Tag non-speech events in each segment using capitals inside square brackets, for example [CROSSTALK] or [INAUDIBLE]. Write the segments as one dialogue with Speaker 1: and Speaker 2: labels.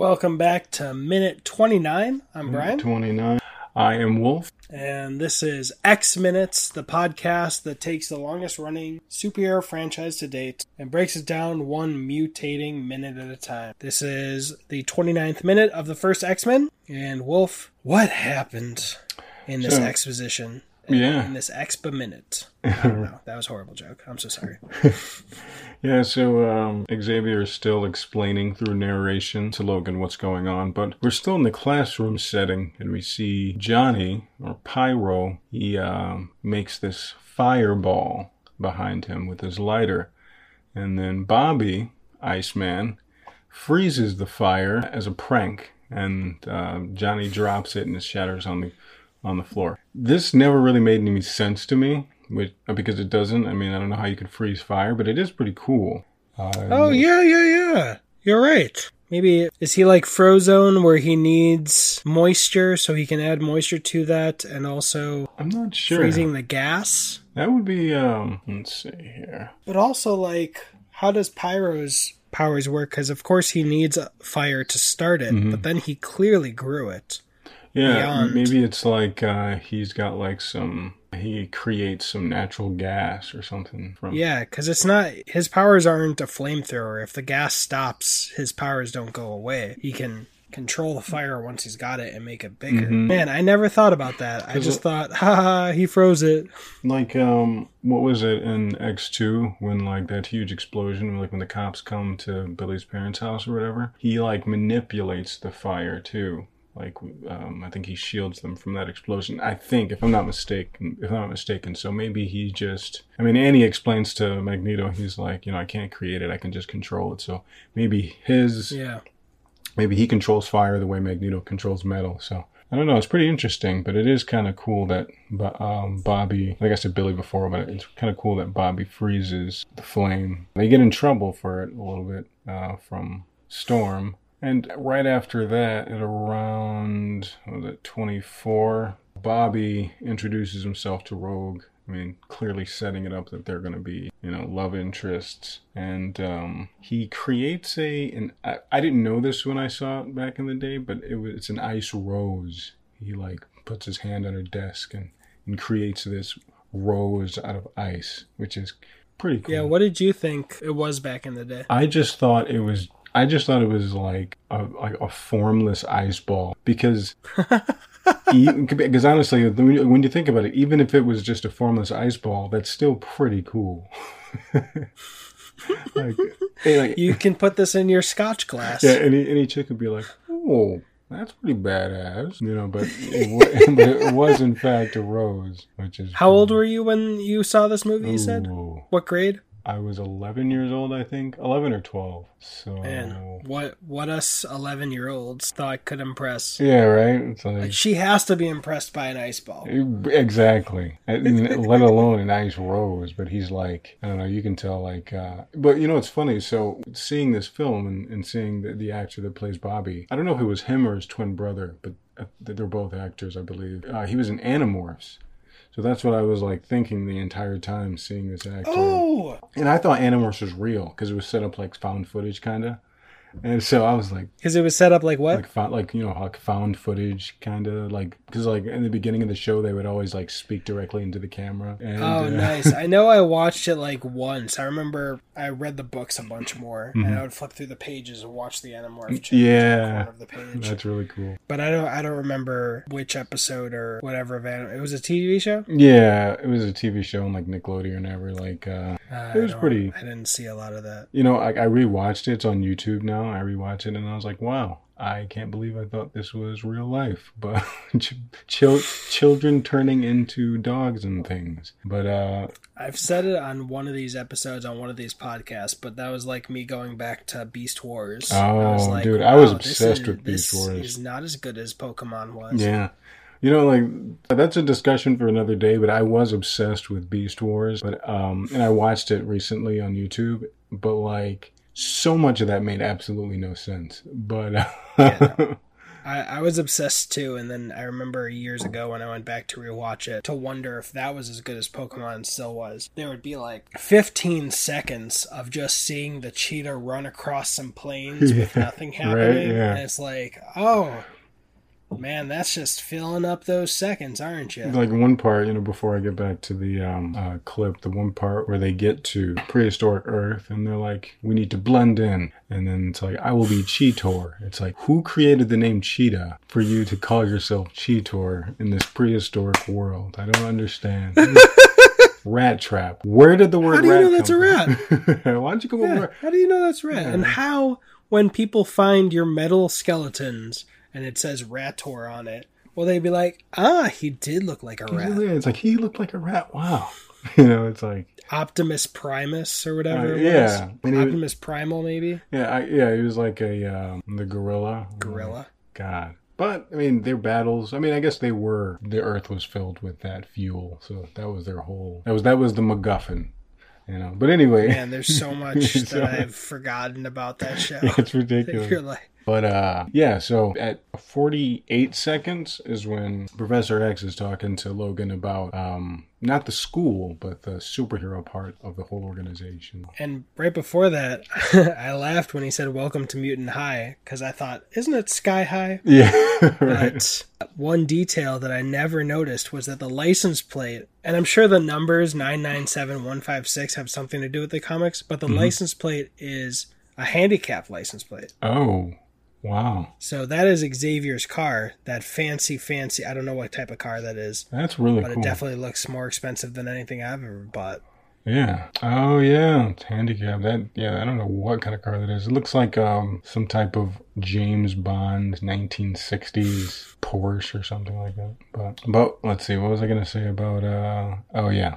Speaker 1: Welcome back to minute 29. I'm Brian.
Speaker 2: 29. I am Wolf.
Speaker 1: And this is X Minutes, the podcast that takes the longest running superhero franchise to date and breaks it down one mutating minute at a time. This is the 29th minute of the first X Men. And Wolf, what happened in this
Speaker 2: So-
Speaker 1: exposition?
Speaker 2: Yeah.
Speaker 1: In this expo minute. [LAUGHS] I don't know. That was a horrible joke. I'm so sorry. [LAUGHS]
Speaker 2: Yeah, so um, Xavier is still explaining through narration to Logan what's going on, but we're still in the classroom setting, and we see Johnny, or Pyro, he um, makes this fireball behind him with his lighter. And then Bobby, Iceman, freezes the fire as a prank, and uh, Johnny drops it and it shatters on the on the floor. This never really made any sense to me, which, because it doesn't. I mean, I don't know how you could freeze fire, but it is pretty cool. Uh,
Speaker 1: Oh, yeah, yeah, yeah. You're right. Maybe is he like Frozone where he needs moisture so he can add moisture to that and also
Speaker 2: I'm not sure.
Speaker 1: freezing the gas?
Speaker 2: That would be. Um, let's see here.
Speaker 1: But also, like, how does Pyro's powers work? Because, of course, he needs a fire to start it, but then he clearly grew it.
Speaker 2: Yeah,
Speaker 1: Beyond.
Speaker 2: maybe it's like uh, he's got like some. He creates some natural gas or something from.
Speaker 1: Yeah, because it's not, his powers aren't a flamethrower. If the gas stops, his powers don't go away. He can control the fire once he's got it and make it bigger. Man, I never thought about that. I just thought, haha, he froze it.
Speaker 2: Like um, what was it in X two when like that huge explosion, like when the cops come to Billy's parents' house or whatever? He like manipulates the fire too. Like um, I think he shields them from that explosion. I think, if I'm not mistaken, if I'm not mistaken. So maybe he just. I mean, Annie explains to Magneto, he's like, you know, I can't create it, I can just control it. So maybe his
Speaker 1: Yeah.
Speaker 2: maybe he controls fire the way Magneto controls metal. So I don't know. It's pretty interesting, but it is kind of cool that um, Bobby, like I said, Billy before, but it's kind of cool that Bobby freezes the flame. They get in trouble for it a little bit uh, from Storm. And right after that, at around what was it 24, Bobby introduces himself to Rogue. I mean, clearly setting it up that they're going to be, you know, love interests. And um, he creates a, and I, I didn't know this when I saw it back in the day, but it was, it's an ice rose. He like puts his hand on her desk and, and creates this rose out of ice, which is pretty cool.
Speaker 1: Yeah, what did you think it was back in the day?
Speaker 2: I just thought it was. I just thought it was like a like a formless ice ball because [LAUGHS] because honestly, when you- when you think about it, even if it was just a formless ice ball, that's still pretty cool. [LAUGHS] like, like
Speaker 1: You can put this in your scotch glass.
Speaker 2: yeah, any any chick would be like, oh. That's pretty badass, you know. But it, wa- [LAUGHS] but it was in fact a rose, which is
Speaker 1: How old were you when you saw this movie, you said?
Speaker 2: Ooh.
Speaker 1: What grade?
Speaker 2: I was 11 years old, I think, 11 or 12. So
Speaker 1: Man, what what us 11 year olds thought could impress.
Speaker 2: Yeah, right. It's like
Speaker 1: She has to be impressed by an ice ball.
Speaker 2: exactly, And let alone an ice rose. But he's like, I don't know. You can tell, like, uh, but you know, it's funny. So seeing this film and, and seeing the, the actor that plays Bobby, I don't know if it was him or his twin brother, but uh, they're both actors, I believe. Uh, he was in Animorphs. So that's what I was like thinking the entire time seeing this actor.
Speaker 1: Oh,
Speaker 2: And I thought Animorphs was real because it was set up like found footage, kind of. And so I was like,
Speaker 1: because it was set up like what?
Speaker 2: like found, like you know like found footage kind of like because like in the beginning of the show they would always like speak directly into the camera and
Speaker 1: Oh,
Speaker 2: uh,
Speaker 1: nice. I [LAUGHS] know I watched it like once. I remember I read the books a bunch more, and I would flip through the pages and watch the Animorph. chapter in the
Speaker 2: Mm-hmm. yeah
Speaker 1: of the page.
Speaker 2: that's really cool
Speaker 1: But I don't. I don't remember which episode or whatever of Anim- It was a TV show.
Speaker 2: yeah it was a tv show on like nickelodeon ever like uh
Speaker 1: Uh,
Speaker 2: It was
Speaker 1: I
Speaker 2: pretty-
Speaker 1: I didn't see a lot of that.
Speaker 2: you know I, I rewatched it it's on youtube now i rewatched it and i was like wow i can't believe i thought this was real life [LAUGHS] but ch- children turning into dogs and things but uh
Speaker 1: I've said it on one of these episodes on one of these podcasts, but that was like me going back to Beast Wars. Oh, I was
Speaker 2: Oh, dude, I was
Speaker 1: "Wow, this
Speaker 2: obsessed
Speaker 1: is-
Speaker 2: with Beast Wars."
Speaker 1: Is not as good as Pokemon was.
Speaker 2: Yeah. You know, like that's a discussion for another day, but I was obsessed with Beast Wars. But um and I watched it recently on YouTube, but like so much of that made absolutely no sense. But
Speaker 1: Yeah. [LAUGHS] I, I was obsessed too, and then I remember years ago when I went back to rewatch it to wonder if that was as good as Pokemon still was. There would be like 15 seconds of just seeing the cheetah run across some plains with [LAUGHS]
Speaker 2: Yeah,
Speaker 1: nothing
Speaker 2: right,
Speaker 1: happening,
Speaker 2: yeah.
Speaker 1: and it's like, oh man, that's just filling up those seconds, aren't you?
Speaker 2: like one part, you know, before I get back to the um, uh, clip, the one part where they get to prehistoric Earth and they're like, we need to blend in. And then it's like, I will be Cheetor. It's like, who created the name Cheetah for you to call yourself Cheetor in this prehistoric world? I don't understand. [LAUGHS] Rattrap. Where did the word
Speaker 1: How do you know that's a
Speaker 2: rat? [LAUGHS] Why don't you come
Speaker 1: Yeah,
Speaker 2: over?
Speaker 1: how do you know that's rat?
Speaker 2: Yeah.
Speaker 1: And how, when people find your metal skeletons and it says Rator on it, well, they'd be like, ah, he did look like a rat?
Speaker 2: It's like, he looked like a rat. Wow. [LAUGHS] You know, it's like,
Speaker 1: Optimus Primus or
Speaker 2: uh,
Speaker 1: whatever it
Speaker 2: yeah.
Speaker 1: was.
Speaker 2: And was-
Speaker 1: Optimus Primal, maybe?
Speaker 2: yeah, I, yeah, he was like a, um, the gorilla.
Speaker 1: Gorilla.
Speaker 2: God. But I mean, their battles. I mean, I guess they were. The Earth was filled with that fuel, so that was their whole. That was that was the MacGuffin, you know. But anyway,
Speaker 1: Man, there's so [LAUGHS] much that
Speaker 2: So-
Speaker 1: I've forgotten about that [LAUGHS] show.
Speaker 2: it's ridiculous.
Speaker 1: You're like,
Speaker 2: But uh, yeah. So at 48 seconds is when Professor X is talking to Logan about um, not the school, but the superhero part of the whole organization.
Speaker 1: and right before that, [LAUGHS] I laughed when he said, Welcome to Mutant High, because I thought, Isn't it Sky High? [LAUGHS]
Speaker 2: Yeah, right.
Speaker 1: But one detail that I never noticed was that the license plate, and I'm sure the numbers 997156 have something to do with the comics, but the
Speaker 2: Mm-hmm.
Speaker 1: license plate is a handicap license plate.
Speaker 2: Oh, wow.
Speaker 1: So that is Xavier's car, that fancy, fancy, I don't know what type of car that is,
Speaker 2: That's really
Speaker 1: but
Speaker 2: cool.
Speaker 1: it definitely looks more expensive than anything I've ever bought.
Speaker 2: Yeah. Oh yeah, it's handicap. That yeah, I don't know what kind of car that is. It looks like um some type of James Bond 1960s Porsche or something like that. But but let's see, what was I gonna say about uh oh yeah.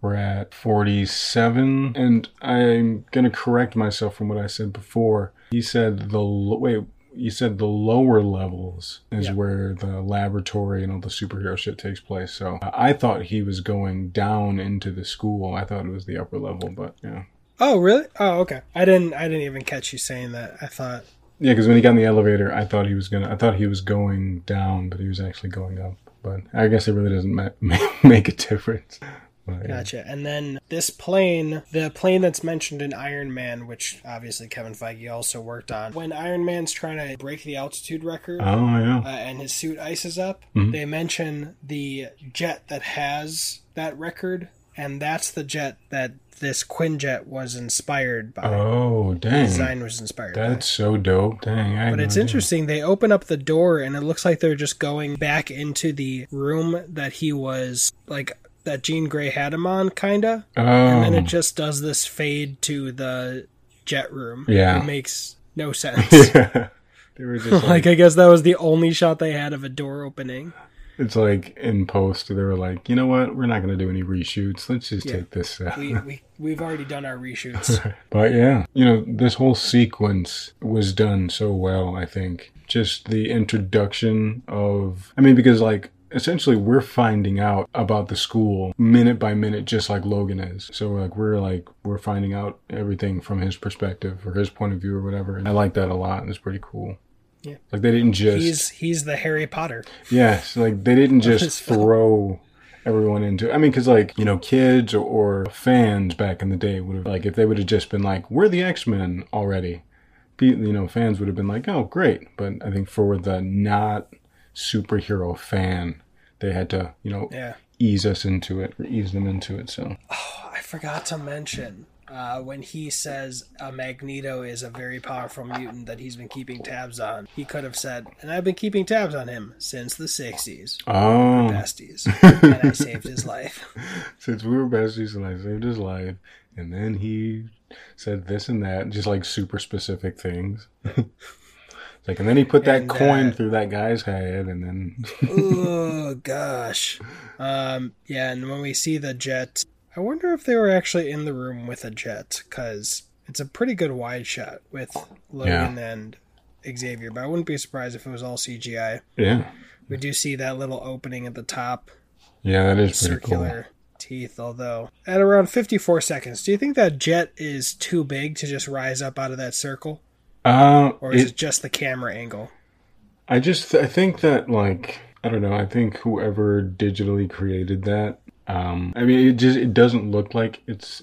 Speaker 2: We're at 47 and I'm gonna correct myself from what I said before. He said the wait you said the lower levels is
Speaker 1: Yeah.
Speaker 2: where the laboratory and all the superhero shit takes place. So I thought he was going down into the school. I thought it was the upper level, but yeah.
Speaker 1: Oh, really? Oh, okay. I didn't I didn't even catch you saying that. I thought
Speaker 2: Yeah, because when he got in the elevator, I thought he was gonna. I thought he was going down, but he was actually going up. But I guess it really doesn't ma- [LAUGHS] make a difference. Yeah.
Speaker 1: Gotcha. And then this plane, the plane that's mentioned in Iron Man, which obviously Kevin Feige also worked on, when Iron Man's trying to break the altitude record
Speaker 2: Oh yeah.
Speaker 1: uh, and his suit ices up,
Speaker 2: Mhm.
Speaker 1: they mention the jet that has that record, and that's the jet that this Quinjet was inspired by.
Speaker 2: Oh
Speaker 1: The
Speaker 2: dang.
Speaker 1: design was inspired by.
Speaker 2: That's so dope. Dang. I
Speaker 1: But it's interesting. They open up the door and it looks like they're just going back into the room that he was like that Jean Grey had him on, kinda.
Speaker 2: Oh.
Speaker 1: And then it oh. just does this fade to the jet room.
Speaker 2: Yeah.
Speaker 1: It makes no [LAUGHS] sense.
Speaker 2: yeah. They were just [LAUGHS] like,
Speaker 1: like I guess that was the only shot they had of a door opening.
Speaker 2: it's like in post they were like, you know what, we're not gonna do any reshoots. Let's just
Speaker 1: Yeah.
Speaker 2: take this out.
Speaker 1: We we we've already done our reshoots. [LAUGHS]
Speaker 2: But yeah, you know, this whole sequence was done so well, I think. Just the introduction of, I mean, because like, essentially we're finding out about the school minute by minute, just like Logan is. So like, we're like, we're finding out everything from his perspective or his point of view or whatever. And I like that a lot. And it's pretty cool.
Speaker 1: Yeah.
Speaker 2: Like they didn't just,
Speaker 1: he's he's the Harry Potter.
Speaker 2: Yes, like they didn't [LAUGHS] just throw everyone into. I mean, because like you know, kids or fans back in the day would have like if they would have just been like, "We're the X Men already," you know, fans would have been like, "Oh, great." But I think for the not superhero fan, they had to you know
Speaker 1: Yeah.
Speaker 2: ease us into it or ease them into it. So
Speaker 1: Oh, I forgot to mention uh, when he says a Magneto is a very powerful mutant that he's been keeping tabs on. He could have said, "And I've been keeping tabs on him since the '60s,
Speaker 2: oh,
Speaker 1: besties, [LAUGHS] and I saved his life." [LAUGHS]
Speaker 2: since we were besties and I saved his life, and then he said this and that, just like super specific things. [LAUGHS] Like, and then he put that coin through that guy's head, and then [LAUGHS]
Speaker 1: oh gosh, um, yeah. And when we see the jet, I wonder if they were actually in the room with a jet because it's a pretty good wide shot with Logan and Xavier. But I wouldn't be surprised if it was all CGI.
Speaker 2: yeah,
Speaker 1: We do see that little opening at the top,
Speaker 2: yeah, that is pretty
Speaker 1: circular teeth. Although at around 54 seconds, do you think that jet is too big to just rise up out of that circle,
Speaker 2: cool. Uh,
Speaker 1: or is it,
Speaker 2: it,
Speaker 1: just the camera angle?
Speaker 2: I just I think that like I don't know. I think whoever digitally created that. Um, I mean, it just it doesn't look like it's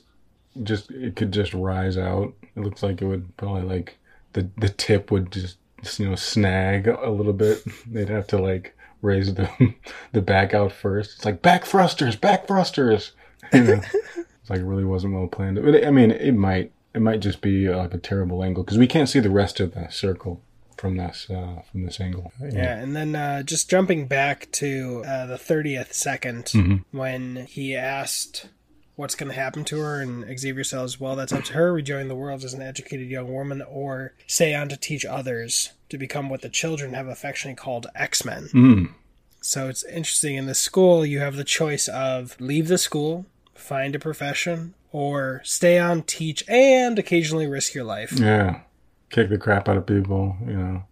Speaker 2: just it could just rise out. It looks like it would probably like the the tip would just you know snag a little bit. [LAUGHS] They'd have to like raise the [LAUGHS] the back out first. It's like back thrusters, back thrusters. [LAUGHS] You know, it's like it really wasn't well planned. But I mean, it might it might just be uh, like a terrible angle because we can't see the rest of the circle from this uh, from this angle.
Speaker 1: Yeah, and then uh, just jumping back to uh, the thirtieth 2nd
Speaker 2: Mm-hmm.
Speaker 1: when he asked what's going to happen to her, and Xavier says, "Well, that's up to her. Rejoin the world as an educated young woman, or stay on to teach others to become what the children have affectionately called X Men."
Speaker 2: Mm.
Speaker 1: So it's interesting. In the school, you have the choice of leave the school, find a profession, or stay on, teach, and occasionally risk your life.
Speaker 2: Yeah, kick the crap out of people. You know.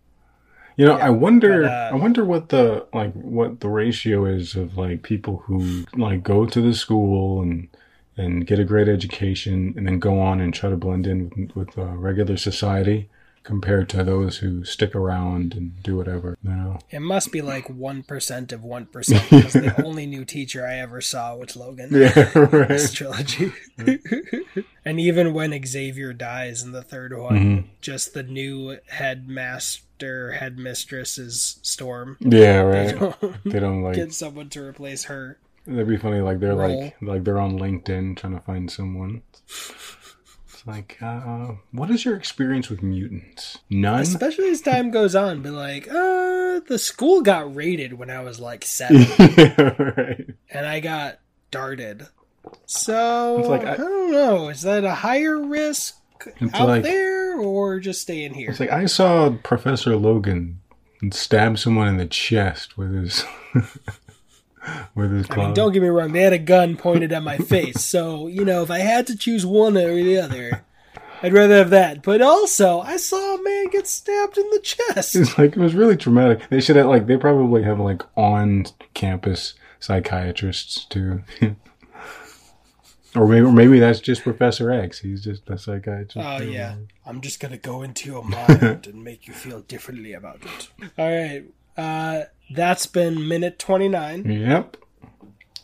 Speaker 2: You know,
Speaker 1: Yeah,
Speaker 2: I wonder.
Speaker 1: but, uh,
Speaker 2: I wonder what the like what the ratio is of like people who like go to the school and and get a great education and then go on and try to blend in with, with uh, regular society compared to those who stick around and do whatever. You know.
Speaker 1: It must be like 1% of 1% [LAUGHS] because the only new teacher I ever saw was Logan.
Speaker 2: Yeah. [LAUGHS] [LAUGHS] Right.
Speaker 1: This trilogy. and even when Xavier dies in the third one,
Speaker 2: Mm-hmm.
Speaker 1: just the new headmaster, headmistress is Storm.
Speaker 2: Yeah.
Speaker 1: They
Speaker 2: Right.
Speaker 1: don't
Speaker 2: They don't like.
Speaker 1: get someone to replace her.
Speaker 2: That'd be funny. Like they're
Speaker 1: Roll.
Speaker 2: like like they're on LinkedIn trying to find someone. It's like, uh, what is your experience with mutants? None.
Speaker 1: Especially as time [LAUGHS] goes on, but like, uh, the school got raided when I was like seven,
Speaker 2: yeah, [LAUGHS] right.
Speaker 1: and I got darted. So
Speaker 2: It's like
Speaker 1: I,
Speaker 2: I-
Speaker 1: don't know. Is that a higher risk out
Speaker 2: like-
Speaker 1: there, or just staying here?
Speaker 2: It's like I saw Professor Logan stab someone in the chest with his [LAUGHS] [LAUGHS] with his
Speaker 1: I
Speaker 2: claw.
Speaker 1: mean, don't get me wrong. They had a gun pointed at my face, so you know, if I had to choose one or the other, I'd rather have that. But also, I saw a man get stabbed in the chest.
Speaker 2: It's like it was really traumatic. They should have like they probably have like on campus psychiatrists too. [LAUGHS] or maybe or maybe that's just Professor X. He's just a psychiatrist.
Speaker 1: Oh yeah, I'm just gonna go into your mind [LAUGHS] and make you feel differently about it. All right, uh, that's been minute 29.
Speaker 2: Yep.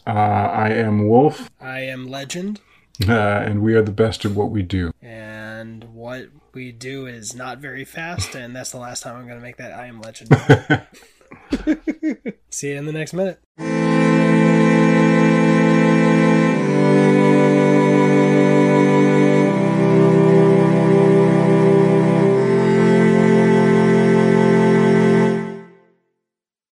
Speaker 2: Uh, I am Wolf,
Speaker 1: I am Legend,
Speaker 2: uh, and we are the best at what we do.
Speaker 1: and what we do is not very fast, and that's the last time I'm gonna make that I am Legend. [LAUGHS] See you in the next minute.